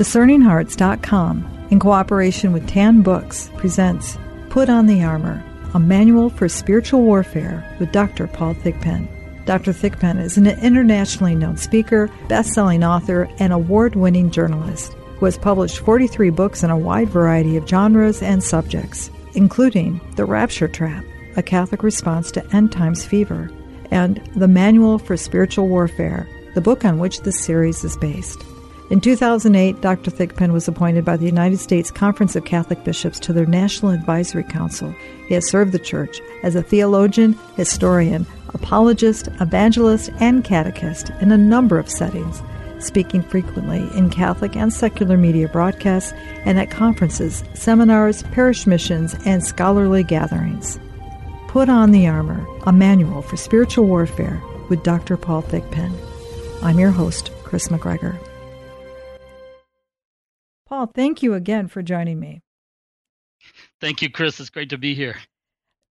DiscerningHearts.com, in cooperation with Tan Books, presents Put on the Armor, a manual for spiritual warfare with Dr. Paul Thigpen. Dr. Thigpen is an internationally known speaker, best selling author, and award winning journalist who has published 43 books in a wide variety of genres and subjects, including The Rapture Trap, a Catholic response to end times fever, and The Manual for Spiritual Warfare, the book on which this series is based. In 2008, Dr. Thigpen was appointed by the United States Conference of Catholic Bishops to their National Advisory Council. He has served the Church as a theologian, historian, apologist, evangelist, and catechist in a number of settings, speaking frequently in Catholic and secular media broadcasts and at conferences, seminars, parish missions, and scholarly gatherings. Put on the Armor, a manual for spiritual warfare with Dr. Paul Thigpen. I'm your host, Chris McGregor. Paul, thank you again for joining me. Thank you, Chris. It's great to be here.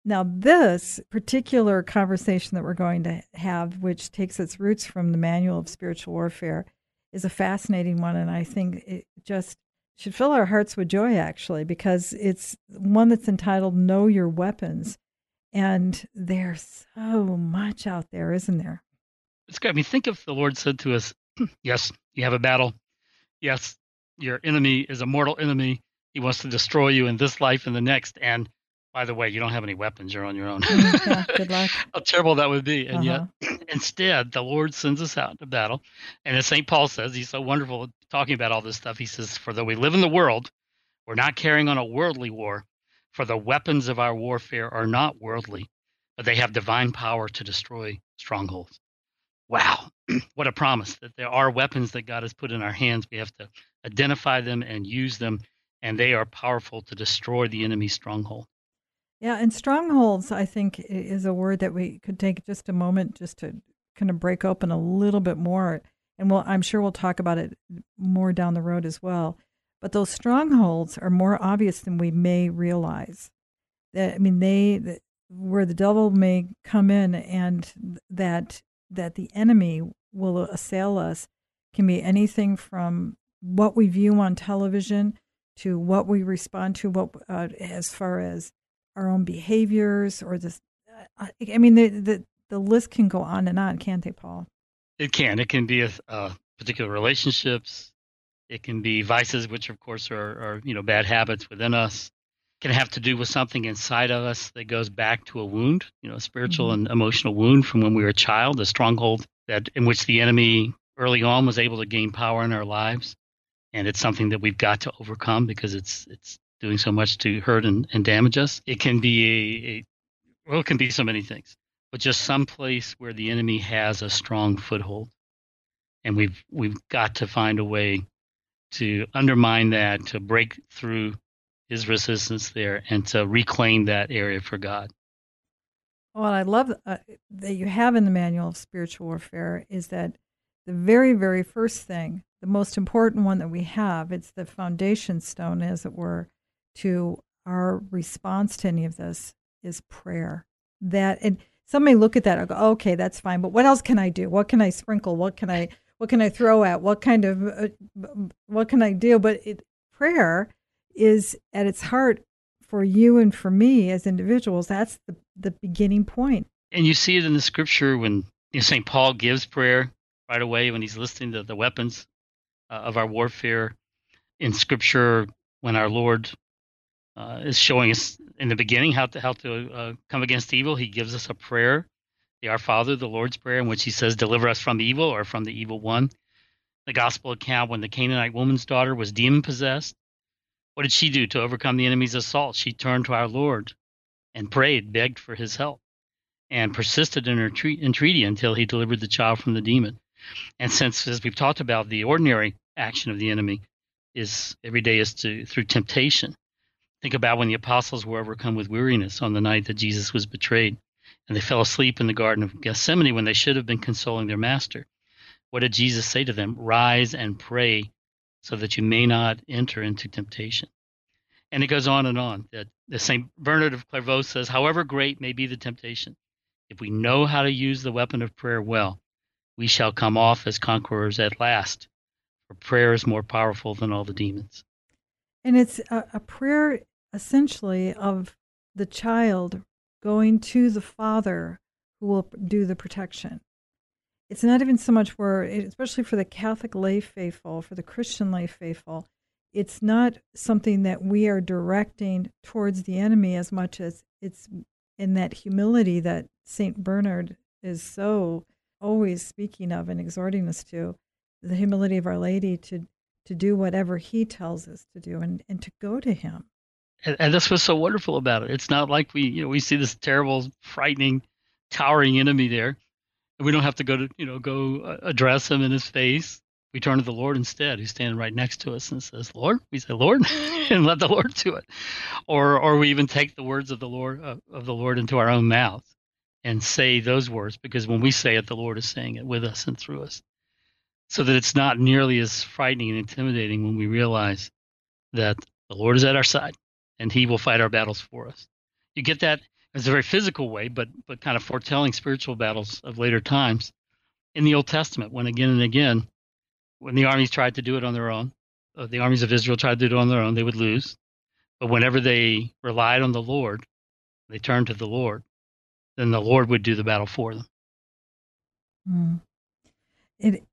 Now, this particular conversation that we're going to have, which takes its roots from the Manual of Spiritual Warfare, is a fascinating one. And I think it just should fill our hearts with joy, actually, because it's one that's entitled Know Your Weapons. And there's so much out there, isn't there? It's great. I mean, think if the Lord said to us, Yes, you have a battle. Yes, your enemy is a mortal enemy. He wants to destroy you in this life and the next. And by the way, you don't have any weapons. You're on your own. Mm, yeah, good luck. How terrible that would be. And Uh-huh. yet, instead, the Lord sends us out to battle. And as St. Paul says, he's so wonderful talking about all this stuff. He says, For though we live in the world, we're not carrying on a worldly war, for the weapons of our warfare are not worldly, but they have divine power to destroy strongholds. Wow, what a promise that there are weapons that God has put in our hands. We have to identify them and use them, and they are powerful to destroy the enemy's stronghold. Yeah, and strongholds, I think, is a word that we could take just a moment just to kind of break open a little bit more. And we'll, I'm sure we'll talk about it more down the road as well. But those strongholds are more obvious than we may realize. I mean, they where the devil may come in, and that that the enemy will assail us can be anything from what we view on television to what we respond to, what uh, as far as our own behaviors or this. I, I mean, the, the the list can go on and on, can't they, Paul? It can. It can be a, uh, particular relationships. It can be vices, which of course are, are you know bad habits within us. Can have to do with something inside of us that goes back to a wound, you know, a spiritual Mhm. and emotional wound from when we were a child, a stronghold that in which the enemy early on was able to gain power in our lives, and it's something that we've got to overcome because it's it's doing so much to hurt and, and damage us. It can be a, a well, it can be so many things but just some place where the enemy has a strong foothold. And we've we've got to find a way to undermine that, to break through his resistance there, and to reclaim that area for God. What I love uh, that you have in the manual of spiritual warfare is that the very, very first thing, the most important one that we have, it's the foundation stone, as it were, to our response to any of this is prayer. That and some may look at that and go, okay, that's fine, but what else can I do? What can I sprinkle? What can I what can I throw at? What kind of uh, what can I do? But it, prayer is at its heart for you and for me as individuals. That's the the beginning point. And you see it in the scripture when you know, St. Paul gives prayer right away when he's listing the, the weapons uh, of our warfare in scripture when our Lord uh, is showing us in the beginning how to how to uh, come against evil. He gives us a prayer, the Our Father, the Lord's prayer, in which He says, "Deliver us from evil or from the evil one." The gospel account when the Canaanite woman's daughter was demon possessed, what did she do to overcome the enemy's assault? She turned to our Lord and prayed, begged for His help, and persisted in her tre- entreaty until He delivered the child from the demon. And since, as we've talked about, the ordinary action of the enemy is every day is to through temptation. Think about when the apostles were overcome with weariness on the night that Jesus was betrayed, and they fell asleep in the Garden of Gethsemane when they should have been consoling their master. What did Jesus say to them? Rise and pray so that you may not enter into temptation. And it goes on and on. That the Saint Bernard of Clairvaux says, however great may be the temptation, if we know how to use the weapon of prayer well, we shall come off as conquerors at last For prayer is more powerful than all the demons. And it's a, a prayer essentially of the child going to the father who will do the protection. It's not even so much where, especially for the Catholic lay faithful, for the Christian lay faithful, it's not something that we are directing towards the enemy as much as it's in that humility that St. Bernard is so always speaking of and exhorting us to the humility of Our Lady to to do whatever he tells us to do and, and to go to him. And, and that's what's so wonderful about it. It's not like we, you know, we see this terrible, frightening, towering enemy there. And we don't have to go to, you know, go uh, address him in his face. We turn to the Lord instead, who's standing right next to us and says, Lord, we say, Lord, and let the Lord do it. Or, or we even take the words of the Lord, uh, of the Lord into our own mouth and say those words because when we say it, the Lord is saying it with us and through us so that it's not nearly as frightening and intimidating when we realize that the Lord is at our side and he will fight our battles for us. You get that as a very physical way, but but kind of foretelling spiritual battles of later times in the Old Testament when again and again when the armies tried to do it on their own, uh, the armies of Israel tried to do it on their own, they would lose. But whenever they relied on the Lord, they turned to the Lord, then the Lord would do the battle for them. Mm. It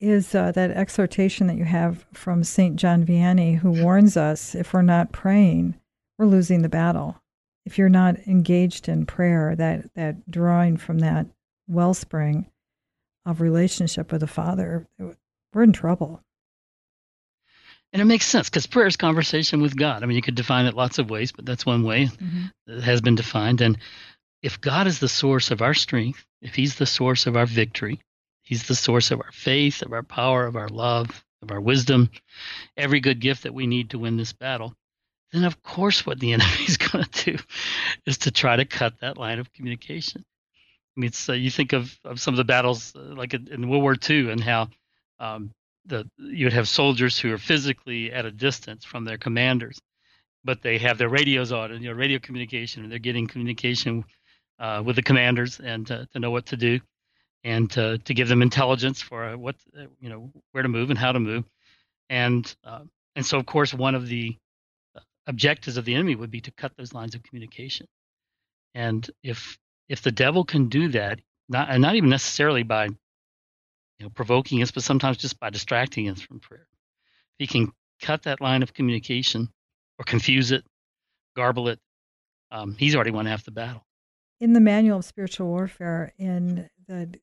is uh, that exhortation that you have from St. John Vianney, who warns us if we're not praying, we're losing the battle. If you're not engaged in prayer, that, that drawing from that wellspring of relationship with the Father, we're in trouble. And it makes sense because prayer is conversation with God. I mean, you could define it lots of ways, but that's one way mm-hmm. that has been defined. And if God is the source of our strength, if He's the source of our victory, He's the source of our faith, of our power, of our love, of our wisdom, every good gift that we need to win this battle. Then, of course, what the enemy is going to do is to try to cut that line of communication. I mean, so uh, you think of, of some of the battles uh, like in, World War II and how um, the you would have soldiers who are physically at a distance from their commanders, but they have their radios on and you know radio communication, and they're getting communication uh, with the commanders and to know what to do and to, to give them intelligence for uh, what uh, you know where to move and how to move and uh, and so of course one of the objectives of the enemy would be to cut those lines of communication. And if if the devil can do that not and not even necessarily by you know provoking us but sometimes just by distracting us from prayer if he can cut that line of communication or confuse it garble it um, he's already won half the battle. In the manual of spiritual warfare in the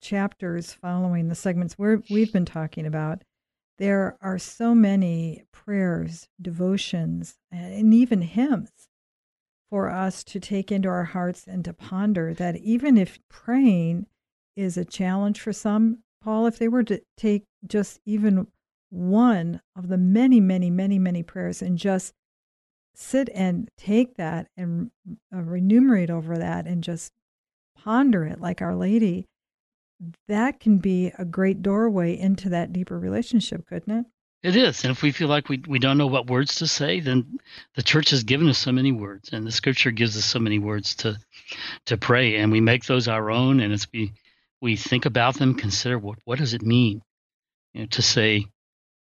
chapters following the segments we we've been talking about, there are so many prayers, devotions, and even hymns for us to take into our hearts and to ponder that even if praying is a challenge for some, Paul, if they were to take just even one of the many, many, many, many prayers and just sit and take that and uh, remunerate over that and just ponder it like Our Lady, that can be a great doorway into that deeper relationship, couldn't it? It is. And if we feel like we, we don't know what words to say, then the church has given us so many words and the scripture gives us so many words to to pray and we make those our own and as we we think about them, consider what what does it mean you know, to say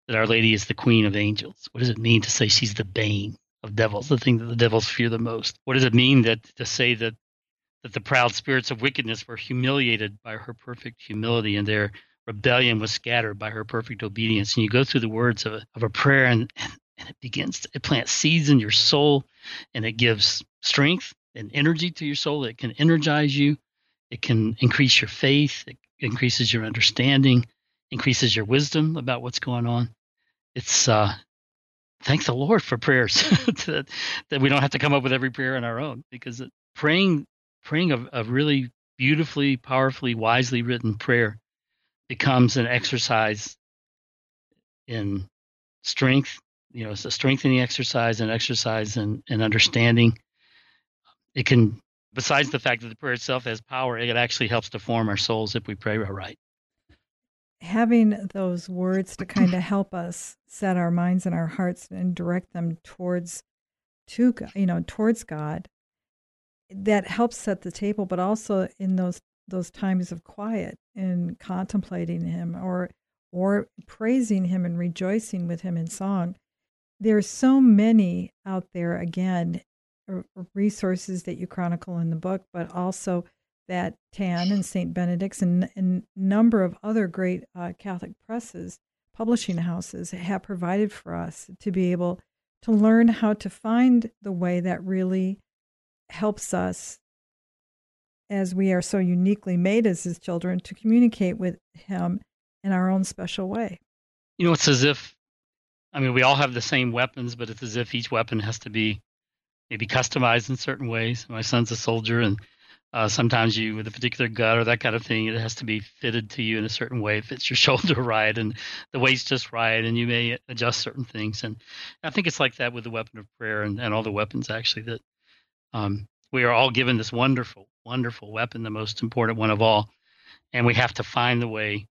that Our Lady is the Queen of Angels? What does it mean to say she's the bane of devils, the thing that the devils fear the most? What does it mean that to say that that the proud spirits of wickedness were humiliated by her perfect humility and their rebellion was scattered by her perfect obedience. And you go through the words of a, of a prayer and, and, it begins, to, it plants seeds in your soul and it gives strength and energy to your soul. It can energize you. It can increase your faith. It increases your understanding, increases your wisdom about what's going on. It's, uh, thank the Lord for prayers that, that we don't have to come up with every prayer on our own because praying praying a, a really beautifully, powerfully, wisely written prayer becomes an exercise in strength. You know, it's a strengthening exercise and exercise and, and understanding. It can, besides the fact that the prayer itself has power, it actually helps to form our souls if we pray right. Having those words to kind of help us set our minds and our hearts and direct them towards to you know towards God that helps set the table, but also in those those times of quiet and contemplating him or or praising Him and rejoicing with Him in song. There are so many out there, again, resources that you chronicle in the book, but also that TAN and St. Benedict's and a number of other great uh, Catholic presses, publishing houses have provided for us to be able to learn how to find the way that really helps us as we are so uniquely made as his children to communicate with him in our own special way. You know, it's as if, I mean, we all have the same weapons, but it's as if each weapon has to be maybe customized in certain ways. My son's a soldier, and uh, sometimes you, with a particular gut or that kind of thing, it has to be fitted to you in a certain way. It fits your shoulder right and the waist just right, and you may adjust certain things. And I think it's like that with the weapon of prayer and, and all the weapons, actually, that um, we are all given this wonderful, wonderful weapon, the most important one of all. And we have to find the way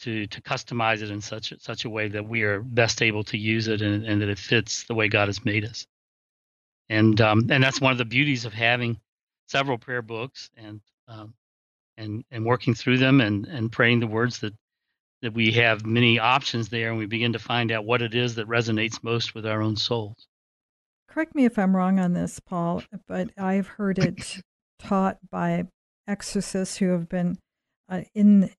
to, to customize it in such, such a way that we are best able to use it and, and that it fits the way God has made us. And, um, and that's one of the beauties of having several prayer books and um, and and working through them and and praying the words that that we have many options there and we begin to find out what it is that resonates most with our own souls. Correct me if I'm wrong on this, Paul, but I've heard it taught by exorcists who have been uh, in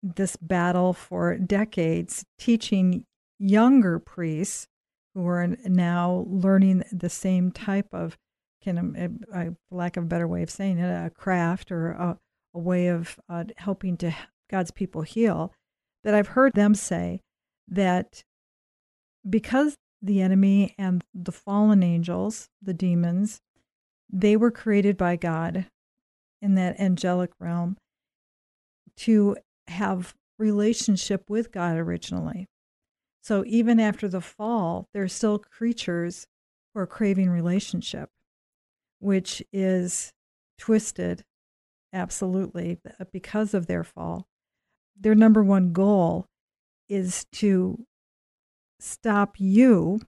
this battle for decades, teaching younger priests who are now learning the same type of can, uh, lack of a better way of saying it, a craft or a, a way of uh, helping to God's people heal, that I've heard them say that because the enemy and the fallen angels, the demons, they were created by God in that angelic realm to have relationship with God originally. So even after the fall, they're still creatures who are craving relationship which is twisted absolutely because of their fall. Their number one goal is to stop you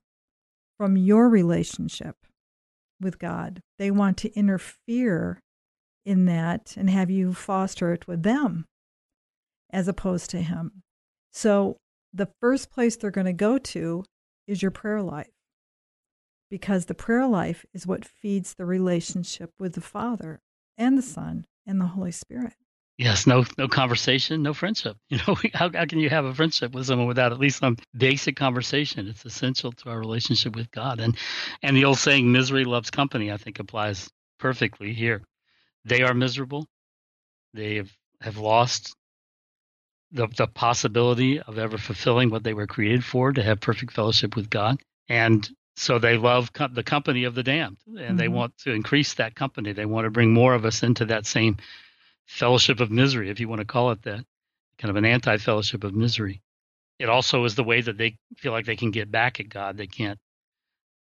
from your relationship with God. They want to interfere in that and have you foster it with them as opposed to Him. So the first place they're going to go to is your prayer life because the prayer life is what feeds the relationship with the Father and the Son and the Holy Spirit. Yes, no, no conversation, no friendship. You know, how, how can you have a friendship with someone without at least some basic conversation? It's essential to our relationship with God. And and the old saying, "Misery loves company," I think applies perfectly here. They are miserable. They have, have lost the the possibility of ever fulfilling what they were created for, to have perfect fellowship with God. And so they love the company of the damned and mm-hmm. they want to increase that company they want to bring more of us into that same fellowship of misery if you want to call it that kind of an anti-fellowship of misery. It also is the way that they feel like they can get back at god. They can't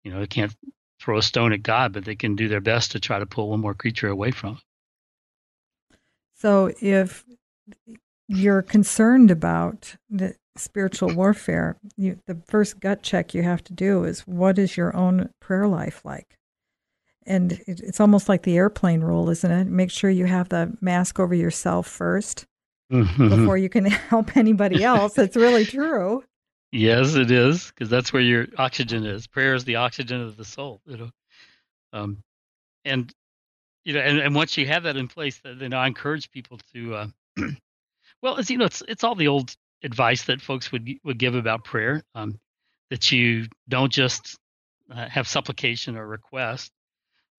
you know they can't throw a stone at god but they can do their best to try to pull one more creature away from it. So if you're concerned about the spiritual warfare, you, the first gut check you have to do is what is your own prayer life like? And it, it's almost like the airplane rule, isn't it? Make sure you have the mask over yourself 1st mm-hmm. before you can help anybody else. it's really true. Yes, it is, because that's where your oxygen is. Prayer is the oxygen of the soul. You know, um, and you know, and, and once you have that in place, then I encourage people to. Uh, well, it's you know, it's it's all the old advice that folks would would give about prayer. Um, that you don't just uh, have supplication or request,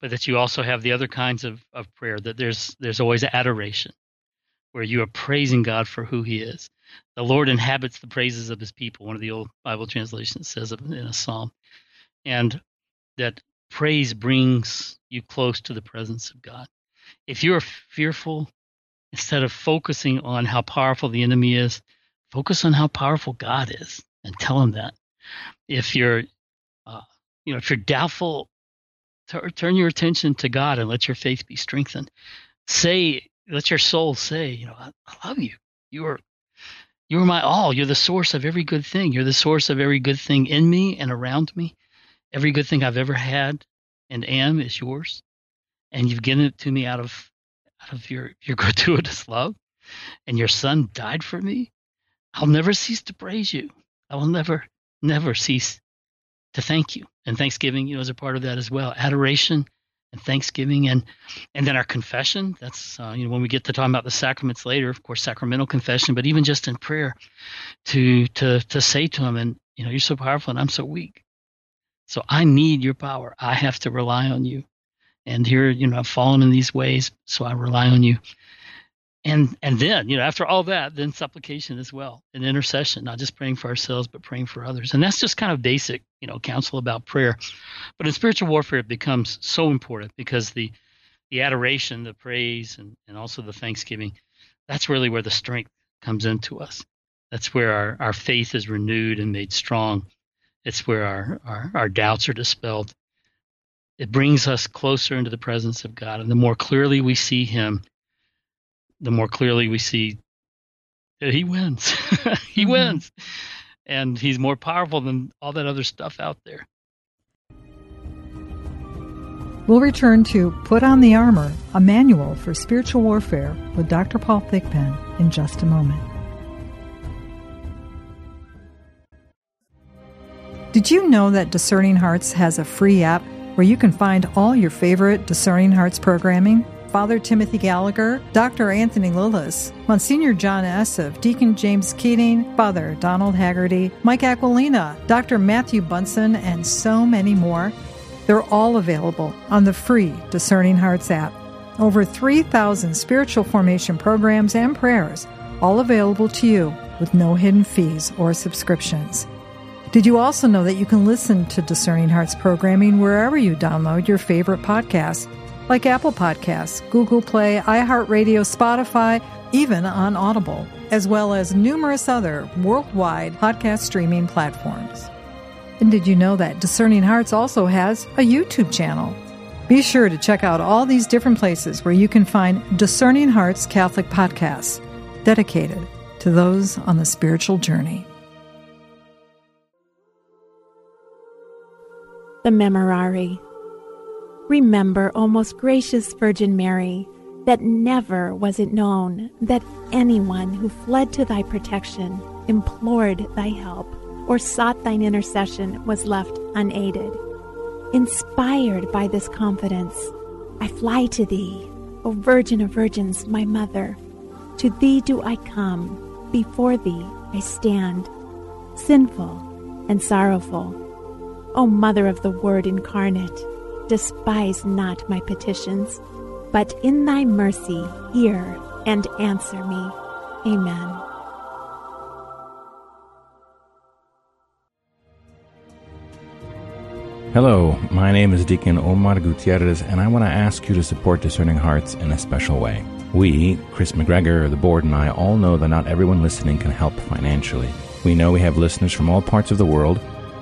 but that you also have the other kinds of, of prayer. That there's there's always adoration, where you are praising God for who He is. The Lord inhabits the praises of His people. One of the old Bible translations says in a psalm, and that praise brings you close to the presence of God. If you are fearful, instead of focusing on how powerful the enemy is, focus on how powerful God is and tell him that. If you're, uh, you know, if you're doubtful, turn your attention to God and let your faith be strengthened. Say, let your soul say, you know, I, I love you. You are, you are my all. You're the source of every good thing. You're the source of every good thing in me and around me. Every good thing I've ever had and am is yours, and you've given it to me out of out of your your gratuitous love, and your Son died for me I'll never cease to praise you. I will never, never cease to thank you. And thanksgiving, you know, is a part of that as well. Adoration and thanksgiving and and then our confession. That's uh, you know when we get to talking about the sacraments later of course sacramental confession but even just in prayer to to to say to him and you know you're so powerful and i'm so weak. So i need your power. I have to rely on you. And here you know i've fallen in these ways so i rely on you and and then you know after all that then supplication as well and intercession not just praying for ourselves but praying for others. And that's just kind of basic you know counsel about prayer. But in spiritual warfare it becomes so important because the the adoration the praise and, and also the thanksgiving that's really where the strength comes into us. That's where our, our faith is renewed and made strong. It's where our, our our doubts are dispelled. It brings us closer into the presence of god. And the more clearly we see him the more clearly we see that he wins. he mm-hmm. wins. And he's more powerful than all that other stuff out there. We'll return to Put on the Armor, a manual for spiritual warfare with Dr. Paul Thigpen in just a moment. Did you know that Discerning Hearts has a free app where you can find all your favorite Discerning Hearts programming? Father Timothy Gallagher, Dr. Anthony Lilles, Monsignor John Esseff, Deacon James Keating, Father Donald Haggerty, Mike Aquilina, Dr. Matthew Bunson, and so many more. They're all available on the free Discerning Hearts app. Over 3,000 spiritual formation programs and prayers, all available to you with no hidden fees or subscriptions. Did you also know that you can listen to Discerning Hearts programming wherever you download your favorite podcasts? Like Apple Podcasts, Google Play, iHeartRadio, Spotify, even on Audible, as well as numerous other worldwide podcast streaming platforms. And did you know that Discerning Hearts also has a YouTube channel? Be sure to check out all these different places where you can find Discerning Hearts Catholic podcasts dedicated to those on the spiritual journey. The Memorare Remember, O most gracious Virgin Mary, that never was it known that anyone who fled to thy protection, implored thy help, or sought thine intercession was left unaided. Inspired by this confidence, I fly to thee, O Virgin of Virgins, my Mother. To thee do I come, before thee I stand, sinful and sorrowful. O Mother of the Word incarnate, Despise not my petitions, but in thy mercy hear and answer me. Amen. Hello, my name is Deacon Omar Gutierrez, and I want to ask you to support Discerning Hearts in a special way. We, Chris McGregor, the board, and I all know that not everyone listening can help financially. We know we have listeners from all parts of the world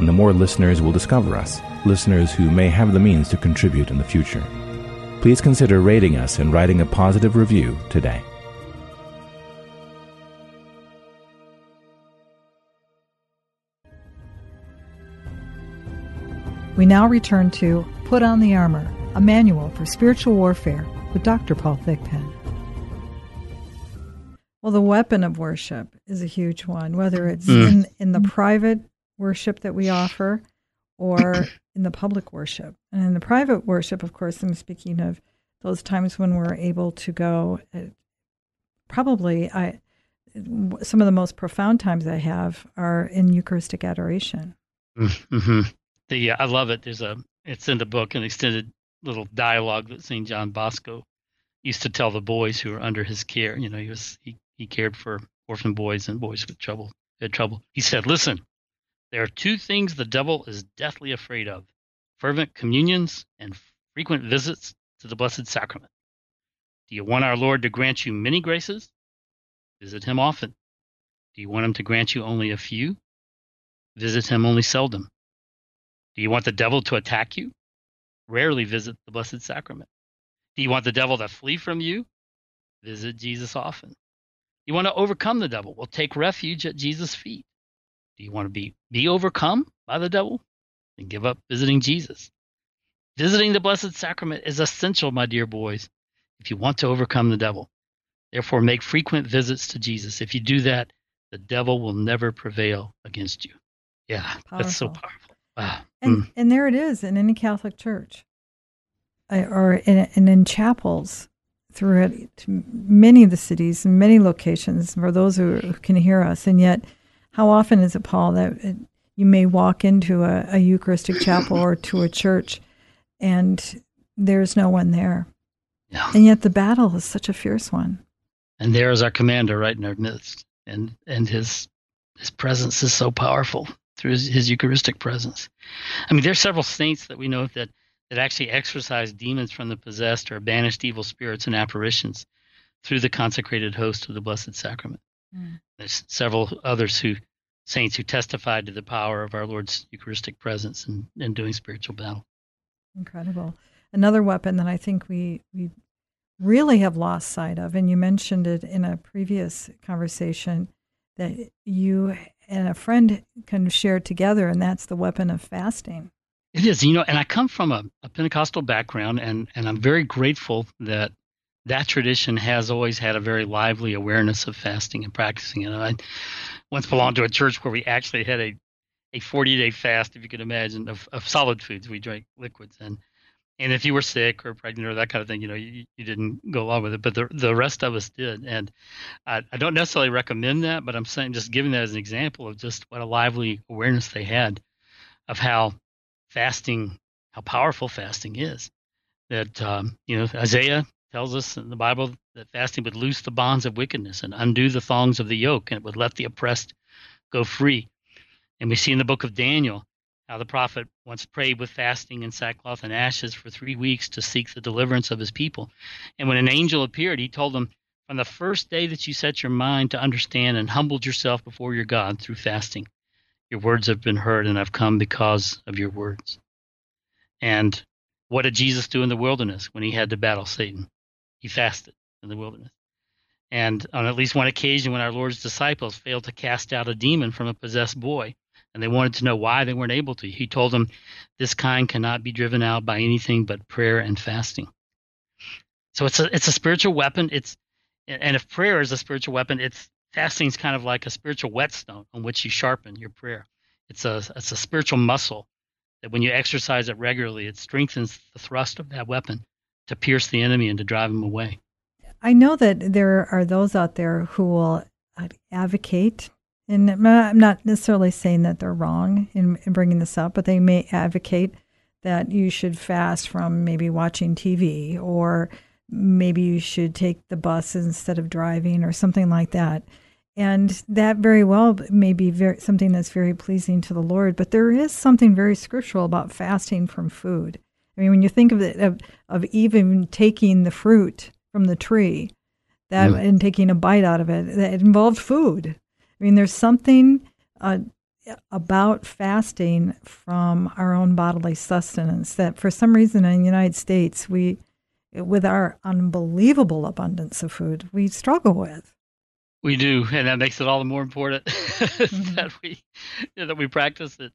and the more listeners will discover us listeners who may have the means to contribute in the future. Please consider rating us and writing a positive review today. We now return to Put on the Armor, a manual for spiritual warfare with Dr. Paul Thigpen. Well, the weapon of worship is a huge one, whether it's mm. in, in the private worship that we offer or in the public worship. And in the private worship, of course, I'm speaking of those times when we're able to go. Uh, probably, I some of the most profound times I have are in Eucharistic adoration. Mm-hmm. The I love it. There's a it's in the book an extended little dialogue that Saint John Bosco used to tell the boys who were under his care. You know, he was he, he cared for orphan boys and boys with trouble had trouble. He said, "Listen, there are two things the devil is deathly afraid of fervent communions and frequent visits to the Blessed Sacrament. Do you want our Lord to grant you many graces? Visit him often. Do you want him to grant you only a few? Visit him only seldom. Do you want the devil to attack you? Rarely visit the Blessed Sacrament. Do you want the devil to flee from you? Visit Jesus often. You want to overcome the devil? Well, take refuge at Jesus' feet. Do you want to be, be overcome by the devil? Then give up visiting Jesus. Visiting the Blessed Sacrament is essential, my dear boys, if you want to overcome the devil. Therefore, make frequent visits to Jesus. If you do that, the devil will never prevail against you. Yeah, powerful. that's so powerful. Wow. And, mm. and there it is in any Catholic church or in, and in chapels throughout many of the cities and many locations for those who can hear us. And yet, how often is it, Paul, that it, you may walk into a, a Eucharistic chapel or to a church and there's no one there? Yeah. And yet the battle is such a fierce one. And there is our commander right in our midst. And and his his presence is so powerful through his, his Eucharistic presence. I mean, there's several saints that we know that that actually exorcise demons from the possessed or banished evil spirits and apparitions through the consecrated host of the Blessed Sacrament. Mm. There's several others who saints who testified to the power of our Lord's Eucharistic presence in, in doing spiritual battle. Incredible. Another weapon that I think we we really have lost sight of, and you mentioned it in a previous conversation, that you and a friend can share together, and that's the weapon of fasting. It is, you know, and I come from a, a Pentecostal background, and, and I'm very grateful that that tradition has always had a very lively awareness of fasting and practicing it. I once belonged to a church where we actually had a, a 40 day fast, if you could imagine, of, of solid foods. We drank liquids. And and if you were sick or pregnant or that kind of thing, you know, you, you didn't go along with it, but the the rest of us did. And I, I don't necessarily recommend that, but I'm saying just giving that as an example of just what a lively awareness they had of how fasting, how powerful fasting is. That um, you know, Isaiah tells us in the Bible that fasting would loose the bonds of wickedness and undo the thongs of the yoke, and it would let the oppressed go free. And we see in the book of Daniel how the prophet once prayed with fasting and sackcloth and ashes for three weeks to seek the deliverance of his people. And when an angel appeared, he told them, From the first day that you set your mind to understand and humbled yourself before your God through fasting, your words have been heard, and I've come because of your words. And what did Jesus do in the wilderness when he had to battle Satan? He fasted in the wilderness. And on at least one occasion, when our Lord's disciples failed to cast out a demon from a possessed boy, and they wanted to know why they weren't able to. He told them, This kind cannot be driven out by anything but prayer and fasting. So it's a it's a spiritual weapon. It's and if prayer is a spiritual weapon, it's fasting is kind of like a spiritual whetstone on which you sharpen your prayer. It's a it's a spiritual muscle that when you exercise it regularly, it strengthens the thrust of that weapon to pierce the enemy and to drive him away. I know that there are those out there who will advocate and I'm not necessarily saying that they're wrong in, in bringing this up, but they may advocate that you should fast from maybe watching TV or maybe you should take the bus instead of driving or something like that. And that very well may be very, something that's very pleasing to the Lord, but there is something very scriptural about fasting from food. I mean, when you think of it, of, of even taking the fruit from the tree, that mm. and taking a bite out of it, that it involved food. I mean, there's something uh, about fasting from our own bodily sustenance that for some reason in the United States, we, with our unbelievable abundance of food, we struggle with. We do, and that makes it all the more important mm-hmm. that we you know, that we practice it.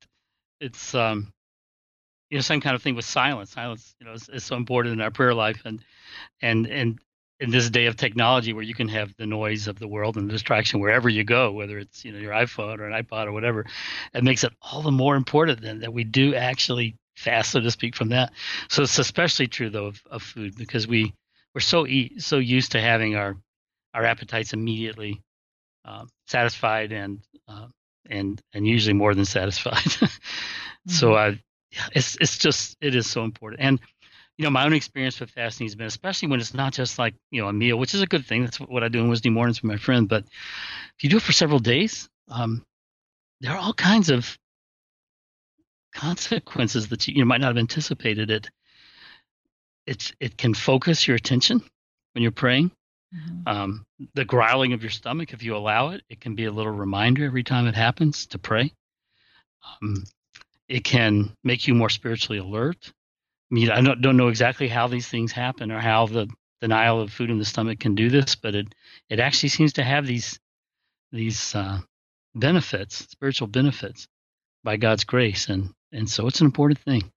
It's um, you know, some kind of thing with silence. Silence, you know, is, is so important in our prayer life, and and and in this day of technology where you can have the noise of the world and the distraction wherever you go, whether it's you know your iPhone or an iPod or whatever, it makes it all the more important then that we do actually fast, so to speak, from that. So it's especially true though of, of food because we we're so eat, so used to having our our appetites immediately uh, satisfied and uh, and and usually more than satisfied. mm-hmm. So I, it's it's just it is so important and you know, my own experience with fasting has been, especially when it's not just like, you know, a meal, which is a good thing. That's what I do on Wednesday mornings with my friend. But if you do it for several days, um, there are all kinds of consequences that you, you might not have anticipated. It it's it can focus your attention when you're praying. Mm-hmm. Um, the growling of your stomach, if you allow it, it can be a little reminder every time it happens to pray. Um, it can make you more spiritually alert. I mean, I don't, don't know exactly how these things happen or how the denial of food in the stomach can do this, but it it actually seems to have these these uh, benefits, spiritual benefits, by God's grace, and and so it's an important thing.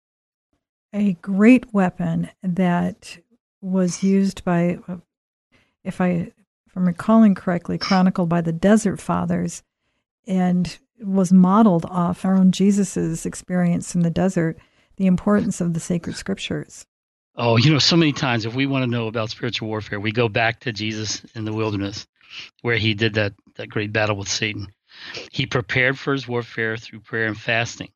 A great weapon that was used by, if I if I'm recalling correctly, chronicled by the Desert Fathers, and was modeled off our own Jesus's experience in the desert, the importance of the sacred scriptures. Oh, you know, so many times if we want to know about spiritual warfare, we go back to Jesus in the wilderness where he did that, that great battle with Satan. He prepared for his warfare through prayer and fasting.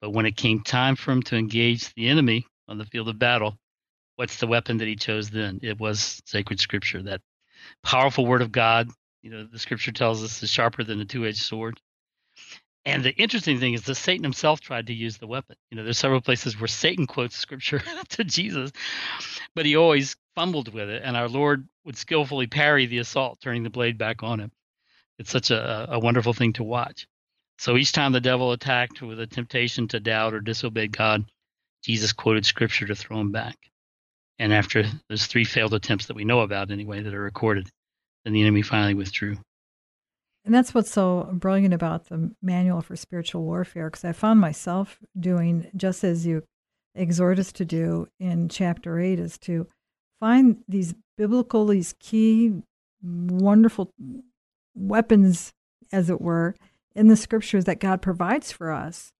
But when it came time for him to engage the enemy on the field of battle, what's the weapon that he chose then? It was sacred scripture, that powerful word of God. You know, the scripture tells us is sharper than a two edged sword. And the interesting thing is that Satan himself tried to use the weapon. You know, there's several places where Satan quotes scripture to Jesus, but he always fumbled with it, and our Lord would skillfully parry the assault, turning the blade back on him. It's such a, a wonderful thing to watch. So each time the devil attacked with a temptation to doubt or disobey God, Jesus quoted scripture to throw him back. And after those three failed attempts that we know about anyway that are recorded, then the enemy finally withdrew. And that's what's so brilliant about the manual for spiritual warfare, because I found myself doing just as you exhort us to do in chapter eight, is to find these biblical, these key, wonderful weapons, as it were, in the scriptures that God provides for us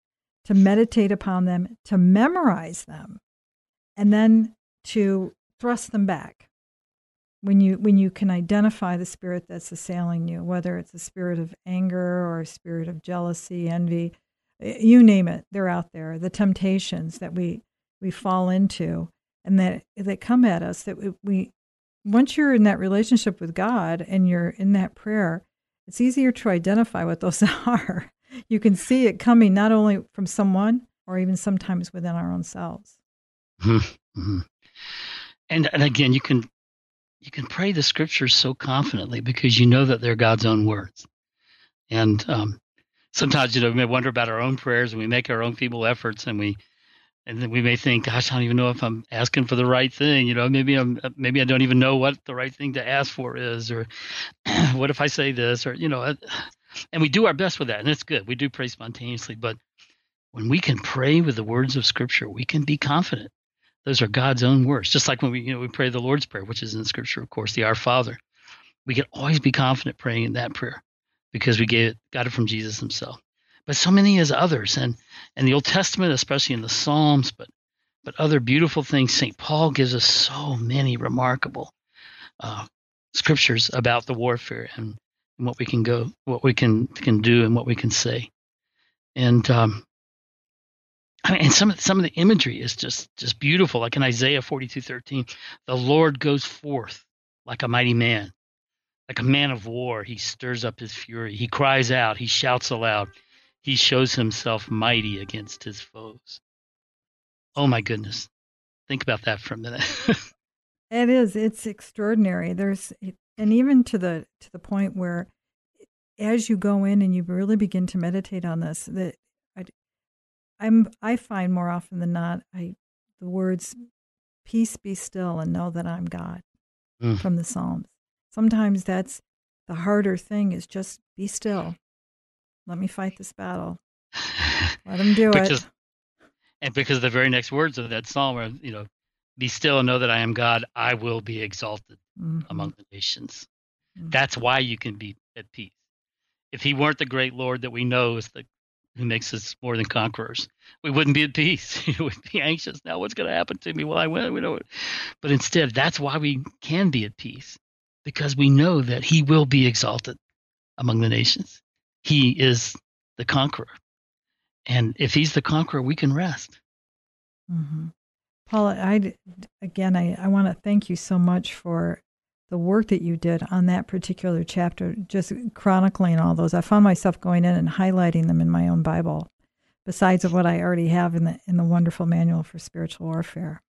to meditate upon them, to memorize them, and then to thrust them back when you when you can identify the spirit that's assailing you whether it's a spirit of anger or a spirit of jealousy envy you name it they're out there. The temptations that we we fall into and that that come at us that we, we once you're in that relationship with god and you're in that prayer it's easier to identify what those are. You can see it coming not only from someone or even sometimes within our own selves. Mm-hmm. and and again you can you can pray the scriptures so confidently because you know that they're God's own words. And um, sometimes, you know, we may wonder about our own prayers and we make our own feeble efforts and we, and then we may think, gosh, I don't even know if I'm asking for the right thing. You know, maybe I'm, maybe I don't even know what the right thing to ask for is, or what if I say this, or, you know, and we do our best with that. And it's good. We do pray spontaneously. But when we can pray with the words of scripture, we can be confident those are God's own words. Just like when we, you know, we pray the Lord's Prayer, which is in Scripture, of course, the Our Father. We can always be confident praying in that prayer because we get got it from Jesus Himself. But so many as others, and and the Old Testament, especially in the Psalms, but but other beautiful things. Saint Paul gives us so many remarkable uh, scriptures about the warfare and, and, what we can go, what we can can do, and what we can say. And um, I mean, and some of some of the imagery is just just beautiful. Like in Isaiah forty two thirteen, the Lord goes forth like a mighty man, like a man of war. He stirs up his fury. He cries out. He shouts aloud. He shows himself mighty against his foes. Oh my goodness! Think about that for a minute. it is. It's extraordinary. There's, and even to the to the point where, as you go in and you really begin to meditate on this, that I'm I find more often than not I the words peace be still and know that I'm God mm. from the Psalms. Sometimes that's the harder thing is just be still. Let me fight this battle. Let him do because, it. And because the very next words of that psalm are, you know, be still and know that I am God, I will be exalted mm-hmm. among the nations. Mm-hmm. That's why you can be at peace. If he weren't the great Lord that we know is the who makes us more than conquerors. We wouldn't be at peace. we would be anxious. Now, what's going to happen to me? Well, I win. We know it. But instead, that's why we can be at peace because we know that He will be exalted among the nations. He is the conqueror. And if He's the conqueror, we can rest. Mm-hmm. Paula, I again, I, I want to thank you so much for the work that you did on that particular chapter, just chronicling all those. I found myself going in and highlighting them in my own Bible, besides of what I already have in the in the wonderful manual for spiritual warfare.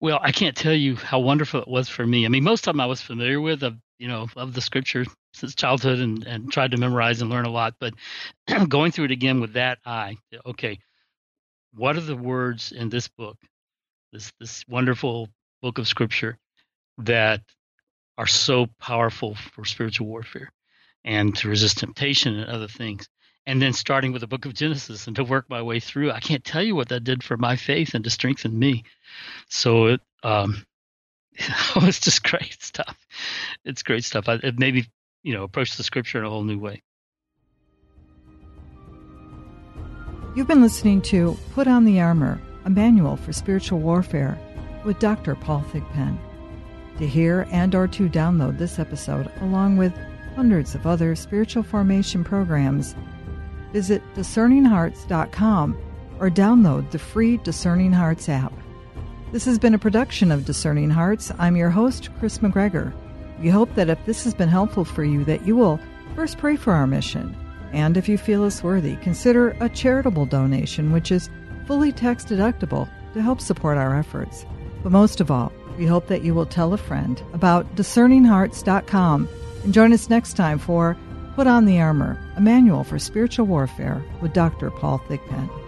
Well, I can't tell you how wonderful it was for me. I mean, most of them I was familiar with of you know, of the scripture since childhood and, and tried to memorize and learn a lot. But going through it again with that eye, okay, what are the words in this book, this this wonderful book of scripture that are so powerful for spiritual warfare and to resist temptation and other things? and then starting with the book of Genesis and to work my way through. I can't tell you what that did for my faith and to strengthen me. So it, um, it's just great stuff. It's great stuff. I, it made me, you know, approach the scripture in a whole new way. You've been listening to Put on the Armor, a manual for spiritual warfare with Dr. Paul Thigpen. To hear and or to download this episode along with hundreds of other spiritual formation programs, visit discerninghearts.com or download the free Discerning Hearts app. This has been a production of Discerning Hearts. I'm your host, Kris McGregor. We hope that if this has been helpful for you, that you will first pray for our mission. And if you feel us worthy, consider a charitable donation, which is fully tax deductible to help support our efforts. But most of all, we hope that you will tell a friend about discerninghearts.com and join us next time for Put on the Armor, a manual for spiritual warfare with Dr. Paul Thigpen.